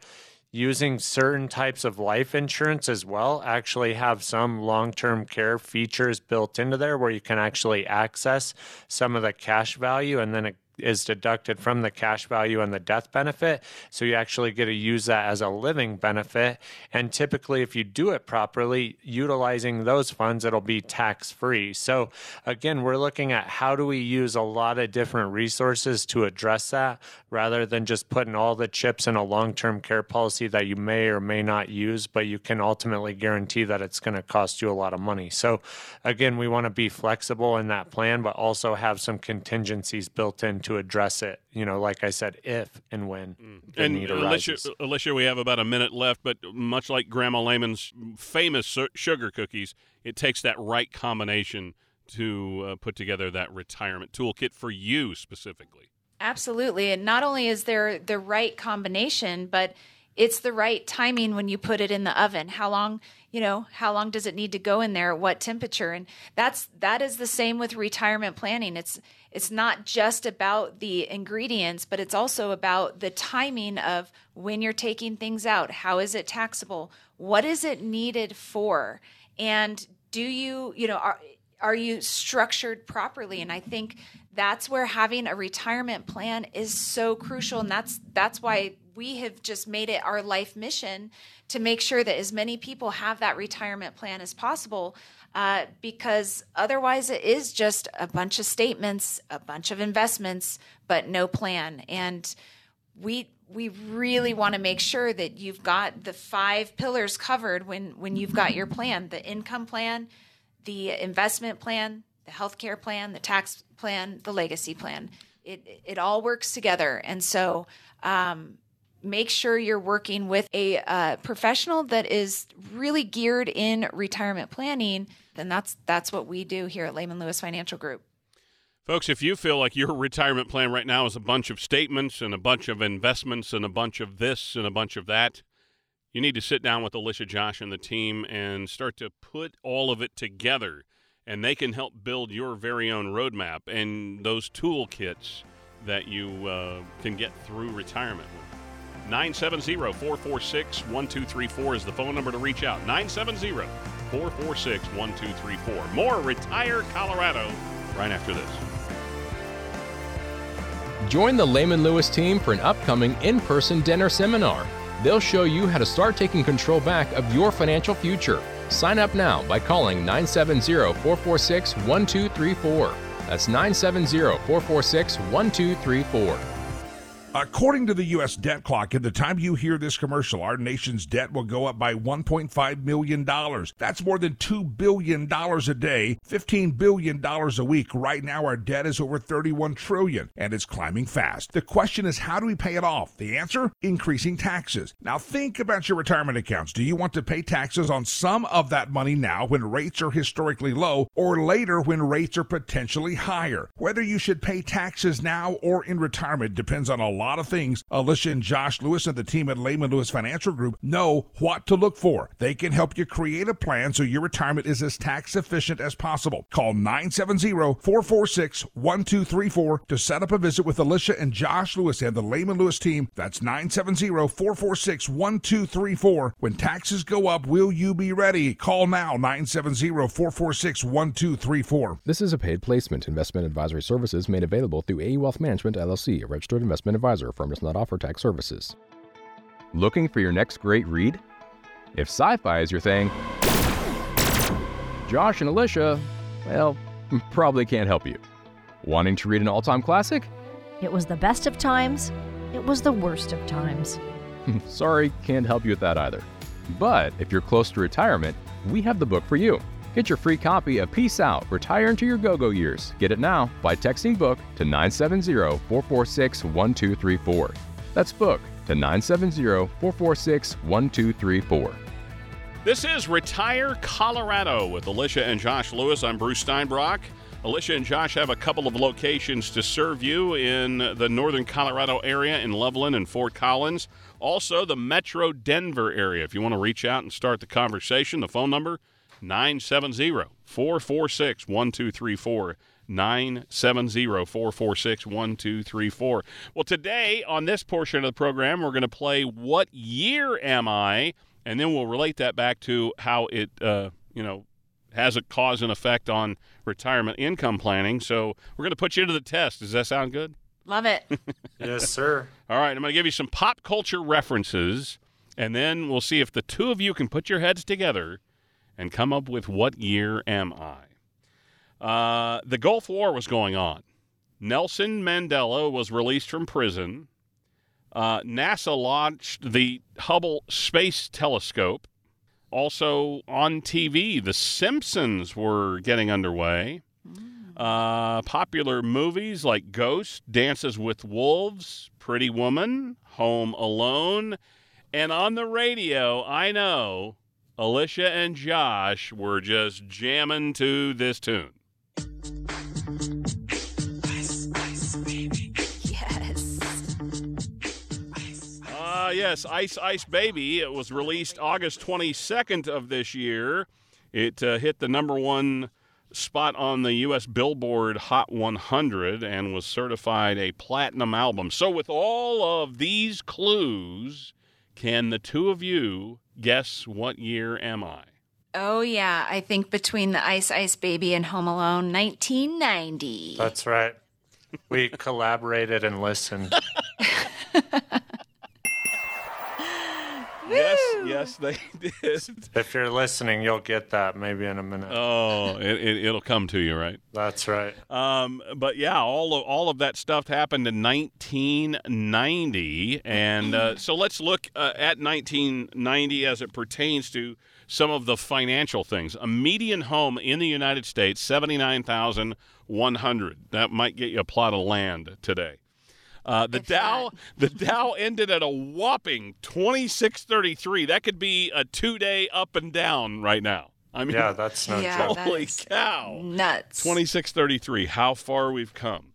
using certain types of life insurance as well actually have some long-term care features built into there where you can actually access some of the cash value and then it is deducted from the cash value and the death benefit. So you actually get to use that as a living benefit. And typically, if you do it properly, utilizing those funds, it'll be tax free. So again, we're looking at how do we use a lot of different resources to address that rather than just putting all the chips in a long term care policy that you may or may not use, but you can ultimately guarantee that it's going to cost you a lot of money. So again, we want to be flexible in that plan, but also have some contingencies built in to address it. You know, like I said, if and when mm. the and need arises. Alicia, Alicia, we have about a minute left, but much like Grandma Layman's famous sugar cookies, it takes that right combination to uh, put together that retirement toolkit for you specifically. Absolutely, and not only is there the right combination, but it's the right timing when you put it in the oven. How long, you know, how long does it need to go in there? What temperature? And that's that is the same with retirement planning. It's it's not just about the ingredients, but it's also about the timing of when you're taking things out. How is it taxable? What is it needed for? And do you, you know, are are you structured properly? And I think that's where having a retirement plan is so crucial and that's that's why we have just made it our life mission to make sure that as many people have that retirement plan as possible uh, because otherwise it is just a bunch of statements a bunch of investments but no plan. And we we really want to make sure that you've got the five pillars covered when when you've got your plan. The income plan the investment plan the healthcare plan the tax plan the legacy plan. It it all works together. And so um, make sure you're working with a uh, professional that is really geared in retirement planning then that's that's what we do here at Layman Lewis Financial Group. Folks, if you feel like your retirement plan right now is a bunch of statements and a bunch of investments and a bunch of this and a bunch of that, you need to sit down with Alicia, Josh, and the team and start to put all of it together. And they can help build your very own roadmap and those toolkits that you uh, can get through retirement with. 970 446 1234 is the phone number to reach out. 970 446 1234. More Retire Colorado right after this. Join the Layman Lewis team for an upcoming in person dinner seminar. They'll show you how to start taking control back of your financial future. Sign up now by calling 970 446 1234. That's 970 446 1234. According to the U.S. debt clock, at the time you hear this commercial, our nation's debt will go up by $1.5 million. That's more than $2 billion a day, $15 billion a week. Right now, our debt is over 31 trillion, and it's climbing fast. The question is, how do we pay it off? The answer? Increasing taxes. Now, think about your retirement accounts. Do you want to pay taxes on some of that money now when rates are historically low, or later when rates are potentially higher? Whether you should pay taxes now or in retirement depends on a lot lot of things, uh, Alicia and Josh Lewis and the team at Layman Lewis Financial Group know what to look for. They can help you create a plan so your retirement is as tax efficient as possible. Call 970 446 1234 to set up a visit with Alicia and Josh Lewis and the Layman Lewis team. That's 970 446 1234. When taxes go up, will you be ready? Call now 970 446 1234. This is a paid placement. Investment advisory services made available through AE Wealth Management LLC, a registered investment advisor. Firm does not offer tax services. Looking for your next great read? If sci fi is your thing, Josh and Alicia, well, probably can't help you. Wanting to read an all time classic? It was the best of times. It was the worst of times. Sorry, can't help you with that either. But if you're close to retirement, we have the book for you. Get your free copy of Peace Out Retire into Your Go Go Years. Get it now by texting book to 970 446 1234. That's book to 970 446 1234. This is Retire Colorado with Alicia and Josh Lewis. I'm Bruce Steinbrock. Alicia and Josh have a couple of locations to serve you in the northern Colorado area in Loveland and Fort Collins. Also, the metro Denver area. If you want to reach out and start the conversation, the phone number 970 446 1234. 970 446 1234. Well, today on this portion of the program, we're going to play What Year Am I? And then we'll relate that back to how it, uh, you know, has a cause and effect on retirement income planning. So we're going to put you to the test. Does that sound good? Love it. yes, sir. All right, I'm going to give you some pop culture references, and then we'll see if the two of you can put your heads together and come up with what year am I. Uh, the Gulf War was going on. Nelson Mandela was released from prison. Uh, NASA launched the Hubble Space Telescope. Also on TV, The Simpsons were getting underway. Uh, popular movies like Ghost, Dances with Wolves, Pretty Woman, Home Alone, and on the radio, I know Alicia and Josh were just jamming to this tune. yes. Ah, yes, Ice Ice Baby. It was released August 22nd of this year. It uh, hit the number one spot on the U.S. Billboard Hot 100 and was certified a platinum album. So, with all of these clues, can the two of you guess what year am I? Oh, yeah. I think between the Ice Ice Baby and Home Alone, 1990. That's right. We collaborated and listened. Yes, yes, they did. If you're listening, you'll get that maybe in a minute. Oh, it, it, it'll come to you, right? That's right. Um, but yeah, all of all of that stuff happened in 1990, and uh, so let's look uh, at 1990 as it pertains to some of the financial things. A median home in the United States, 79,100. That might get you a plot of land today. Uh, the If Dow the Dow ended at a whopping 2633. That could be a two day up and down right now. I mean, Yeah, that's no Yeah, joke. holy that's cow! Nuts. 2633 how far we've come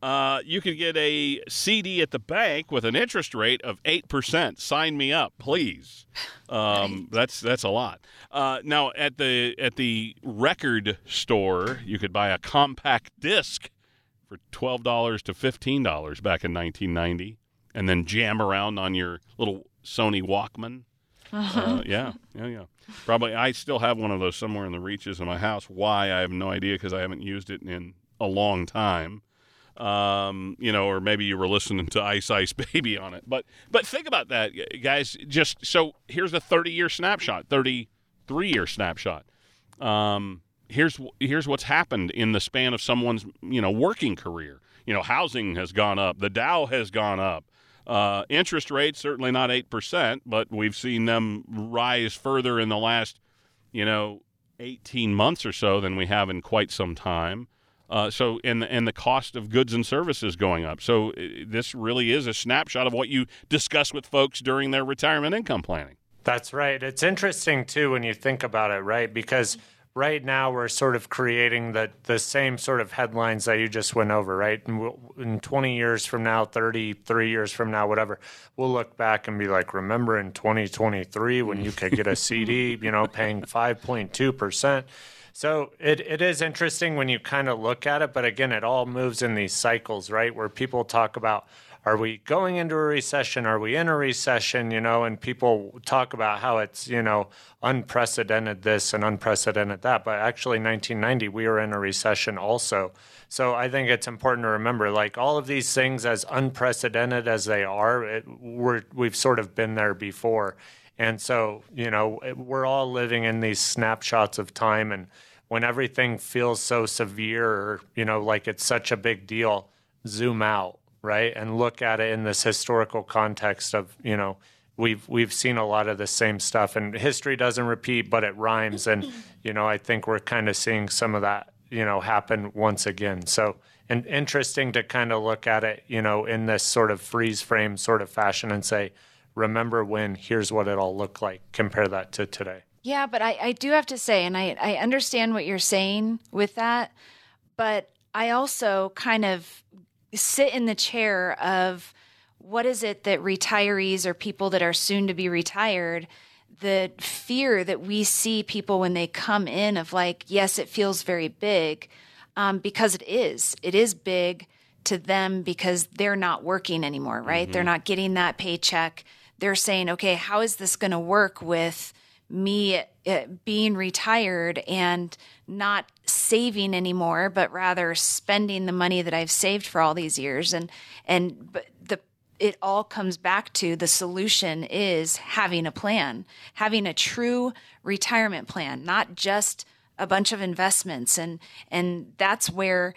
uh, you can get a cd at the bank with an interest rate of 8% sign me up please um, that's that's a lot uh, now at the at the record store you could buy a compact disc for $12 to $15 back in 1990 and then jam around on your little sony walkman uh, yeah, yeah, yeah. Probably, I still have one of those somewhere in the reaches of my house. Why? I have no idea because I haven't used it in a long time. Um, you know, or maybe you were listening to Ice Ice Baby on it. But but think about that, guys. Just so here's a 30 year snapshot, 33 year snapshot. Um, here's here's what's happened in the span of someone's you know working career. You know, housing has gone up, the Dow has gone up. Uh, interest rates certainly not eight percent, but we've seen them rise further in the last, you know, eighteen months or so than we have in quite some time. Uh, so, and and the cost of goods and services going up. So, uh, this really is a snapshot of what you discuss with folks during their retirement income planning. That's right. It's interesting too when you think about it, right? Because right now we're sort of creating the the same sort of headlines that you just went over, right? And we'll, in 20 years from now, 33 years from now, whatever, we'll look back and be like, remember in 2023 when you could get a CD, you know, paying 5.2 percent. So it, it is interesting when you kind of look at it, but again, it all moves in these cycles, right? Where people talk about are we going into a recession? Are we in a recession? You know, and people talk about how it's, you know, unprecedented this and unprecedented that. But actually, 1990, we were in a recession also. So I think it's important to remember, like all of these things, as unprecedented as they are, it, we're, we've sort of been there before. And so, you know, we're all living in these snapshots of time. And when everything feels so severe, or, you know, like it's such a big deal, zoom out right? And look at it in this historical context of, you know, we've we've seen a lot of the same stuff and history doesn't repeat but it rhymes and you know, I think we're kind of seeing some of that, you know, happen once again. So and interesting to kind of look at it, you know, in this sort of freeze frame sort of fashion and say, remember when, here's what it all looked like. Compare that to today. Yeah, but I, I do have to say, and I, I understand what you're saying with that, but I also kind of sit in the chair of what is it that retirees or people that are soon to be retired the fear that we see people when they come in of like yes it feels very big um, because it is. It is big to them because they're not working anymore right? Mm-hmm. they're not getting that paycheck. They're saying okay how is this going to work with me uh, being retired and not saving anymore, but rather spending the money that I've saved for all these years. And, and, but the, it all comes back to the solution is having a plan, having a true retirement plan, not just a bunch of investments. And, and that's where,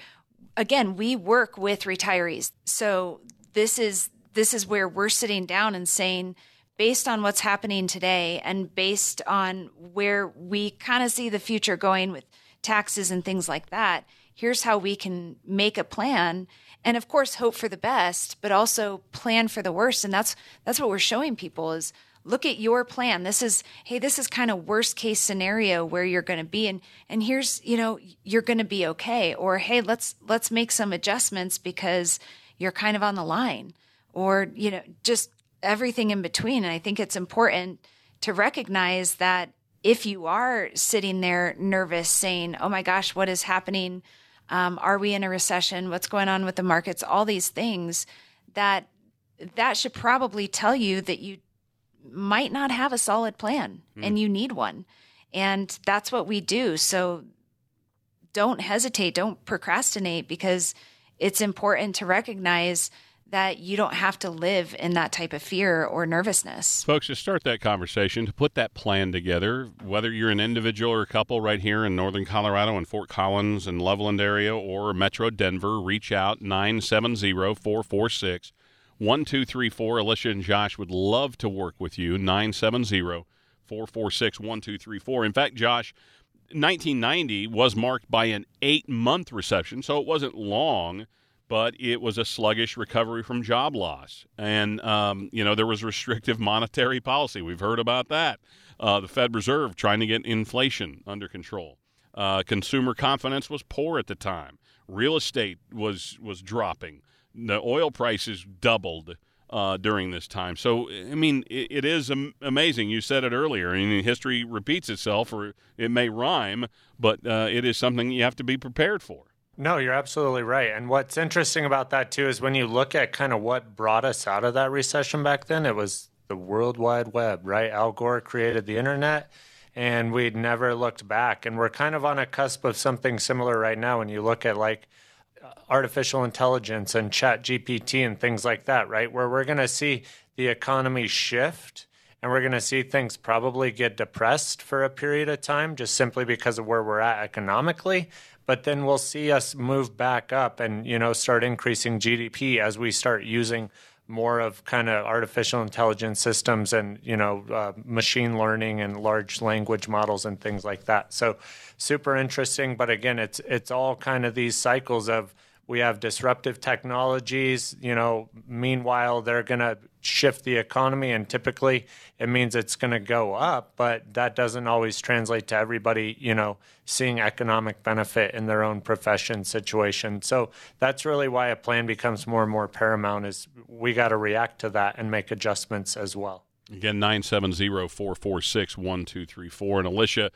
again, we work with retirees. So this is, this is where we're sitting down and saying, based on what's happening today and based on where we kind of see the future going with taxes and things like that, here's how we can make a plan and of course hope for the best, but also plan for the worst. And that's that's what we're showing people is look at your plan. This is hey, this is kind of worst case scenario where you're going to be and and here's, you know, you're going to be okay or hey, let's let's make some adjustments because you're kind of on the line or you know, just everything in between. And I think it's important to recognize that if you are sitting there nervous, saying, oh my gosh, what is happening? Um, are we in a recession? What's going on with the markets? All these things that that should probably tell you that you might not have a solid plan mm. and you need one. And that's what we do. So don't hesitate, don't procrastinate because it's important to recognize that you don't have to live in that type of fear or nervousness. Folks, to start that conversation, to put that plan together, whether you're an individual or a couple right here in northern Colorado in Fort Collins and Loveland area or Metro Denver, reach out 970 446 1234. Alicia and Josh would love to work with you. 970 446 1234. In fact, Josh, 1990 was marked by an eight month reception, so it wasn't long but it was a sluggish recovery from job loss. And, um, you know, there was restrictive monetary policy. We've heard about that. Uh, the Fed Reserve trying to get inflation under control. Uh, consumer confidence was poor at the time. Real estate was was dropping. The oil prices doubled uh, during this time. So, I mean, it, it is am- amazing. You said it earlier. I mean, history repeats itself, or it may rhyme, but uh, it is something you have to be prepared for. No, you're absolutely right. And what's interesting about that too is when you look at kind of what brought us out of that recession back then, it was the World Wide Web, right? Al Gore created the internet and we'd never looked back. And we're kind of on a cusp of something similar right now when you look at like artificial intelligence and chat GPT and things like that, right? Where we're going to see the economy shift and we're going to see things probably get depressed for a period of time just simply because of where we're at economically but then we'll see us move back up and you know start increasing GDP as we start using more of kind of artificial intelligence systems and you know uh, machine learning and large language models and things like that. So super interesting but again it's it's all kind of these cycles of we have disruptive technologies. You know, meanwhile, they're going to shift the economy, and typically it means it's going to go up, but that doesn't always translate to everybody, you know, seeing economic benefit in their own profession situation. So that's really why a plan becomes more and more paramount is we got to react to that and make adjustments as well. Again, 970-446-1234. And Alicia,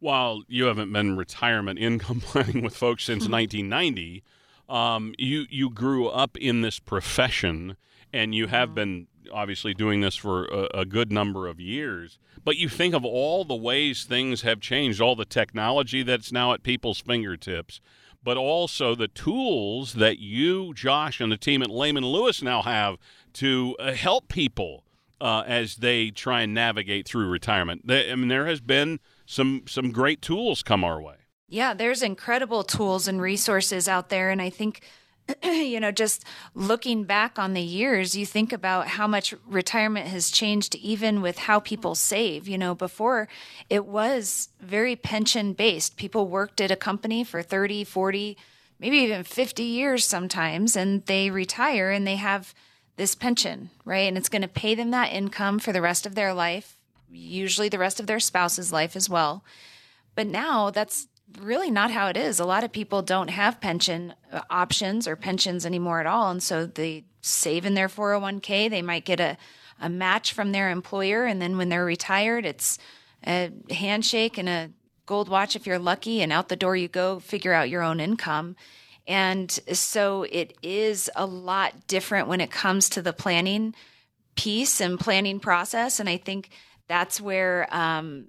while you haven't been retirement income planning with folks since 1990, um, you you grew up in this profession and you have been obviously doing this for a, a, good number of years. But you think of all the ways things have changed, all the technology that's now at people's fingertips, but also the tools that you, Josh, and the team at Layman Lewis now have to uh, help people uh, as they try and navigate through retirement. They, I mean, there has been some some great tools come our way. Yeah, there's incredible tools and resources out there, and I think you know, just looking back on the years, you think about how much retirement has changed, even with how people save. You know, before it was very pension based. People worked at a company for 30, 40, maybe even 50 years sometimes, and they retire and they have this pension, right? And it's going to pay them that income for the rest of their life, usually the rest of their spouse's life as well. But now that's really not how it is. A lot of people don't have pension uh, options or pensions anymore at all. And so they save in their 401k. They might get a, a match from their employer. And then when they're retired, it's a handshake and a gold watch if you're lucky. And out the door you go, figure out your own income. And so it is a lot different when it comes to the planning piece and planning process. And I think that's where um,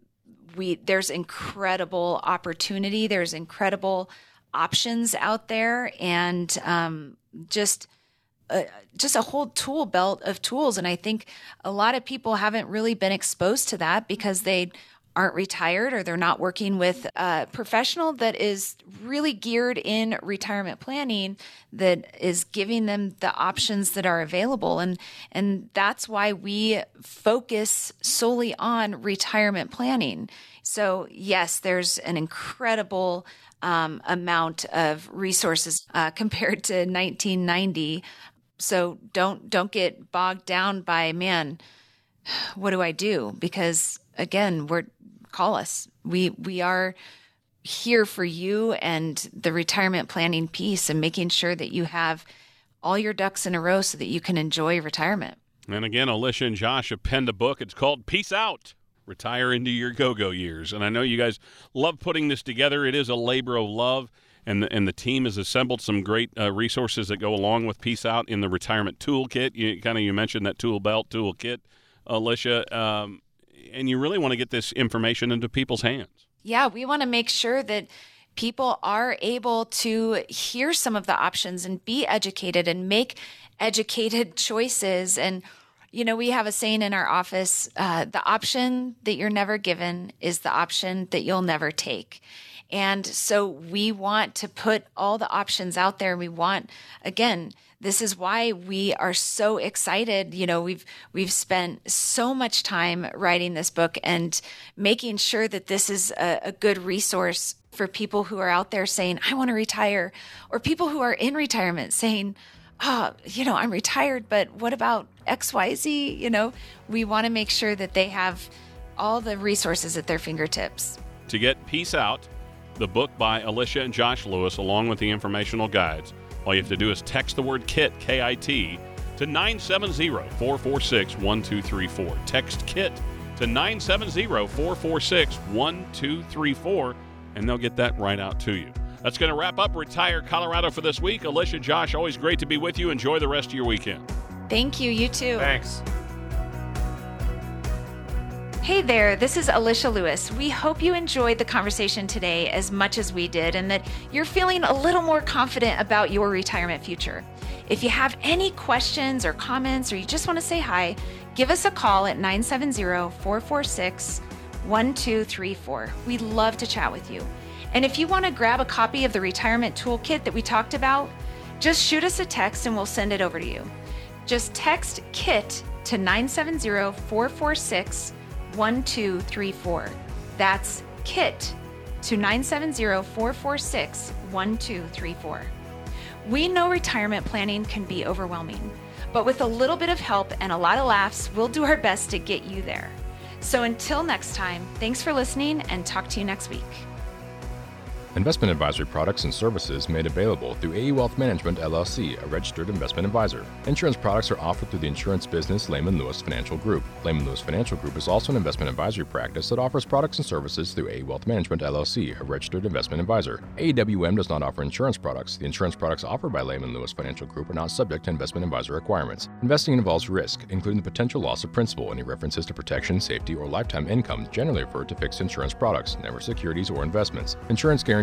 we there's incredible opportunity. There's incredible options out there, and um, just a, just a whole tool belt of tools. And I think a lot of people haven't really been exposed to that because they aren't retired or they're not working with a professional that is really geared in retirement planning that is giving them the options that are available. And and that's why we focus solely on retirement planning. So yes there's an incredible um, amount of resources uh, compared to 1990 so don't don't get bogged down by man what do i do? Because again we're call us. We we are here for you and the retirement planning piece and making sure that you have all your ducks in a row so that you can enjoy retirement. And again, Alicia and Josh have penned a book. It's called Peace Out. Retire into your go-go years. And I know you guys love putting this together. It is a labor of love and the, and the team has assembled some great uh, resources that go along with Peace Out in the retirement toolkit. You kind of you mentioned that tool belt toolkit, Alicia. Um, and you really want to get this information into people's hands. Yeah, we want to make sure that people are able to hear some of the options and be educated and make educated choices. And, you know, we have a saying in our office uh, the option that you're never given is the option that you'll never take. And so we want to put all the options out there. We want, again, this is why we are so excited. You know, we've we've spent so much time writing this book and making sure that this is a, a good resource for people who are out there saying, I want to retire, or people who are in retirement saying, oh, you know, I'm retired, but what about XYZ? You know, we want to make sure that they have all the resources at their fingertips. To get Peace Out, the book by Alicia and Josh Lewis, along with the informational guides, all you have to do is text the word KIT, K I T, to 970 446 1234. Text KIT to 970 446 1234, and they'll get that right out to you. That's going to wrap up Retire Colorado for this week. Alicia, Josh, always great to be with you. Enjoy the rest of your weekend. Thank you. You too. Thanks. Hey there, this is Alicia Lewis. We hope you enjoyed the conversation today as much as we did and that you're feeling a little more confident about your retirement future. If you have any questions or comments or you just want to say hi, give us a call at 970 446 1234. We'd love to chat with you. And if you want to grab a copy of the retirement toolkit that we talked about, just shoot us a text and we'll send it over to you. Just text KIT to 970 446 1234. That's KIT to 970 446 1234. We know retirement planning can be overwhelming, but with a little bit of help and a lot of laughs, we'll do our best to get you there. So until next time, thanks for listening and talk to you next week. Investment advisory products and services made available through AE Wealth Management LLC, a registered investment advisor. Insurance products are offered through the insurance business Layman Lewis Financial Group. Layman Lewis Financial Group is also an investment advisory practice that offers products and services through AE Wealth Management LLC, a registered investment advisor. AEWM does not offer insurance products. The insurance products offered by Layman Lewis Financial Group are not subject to investment advisor requirements. Investing involves risk, including the potential loss of principal. Any references to protection, safety, or lifetime income generally refer to fixed insurance products, never securities or investments. Insurance guarantees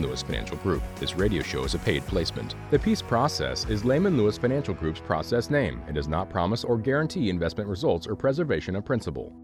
Lewis Financial Group. This radio show is a paid placement. The Peace Process is Layman Lewis Financial Group's process name. It does not promise or guarantee investment results or preservation of principal.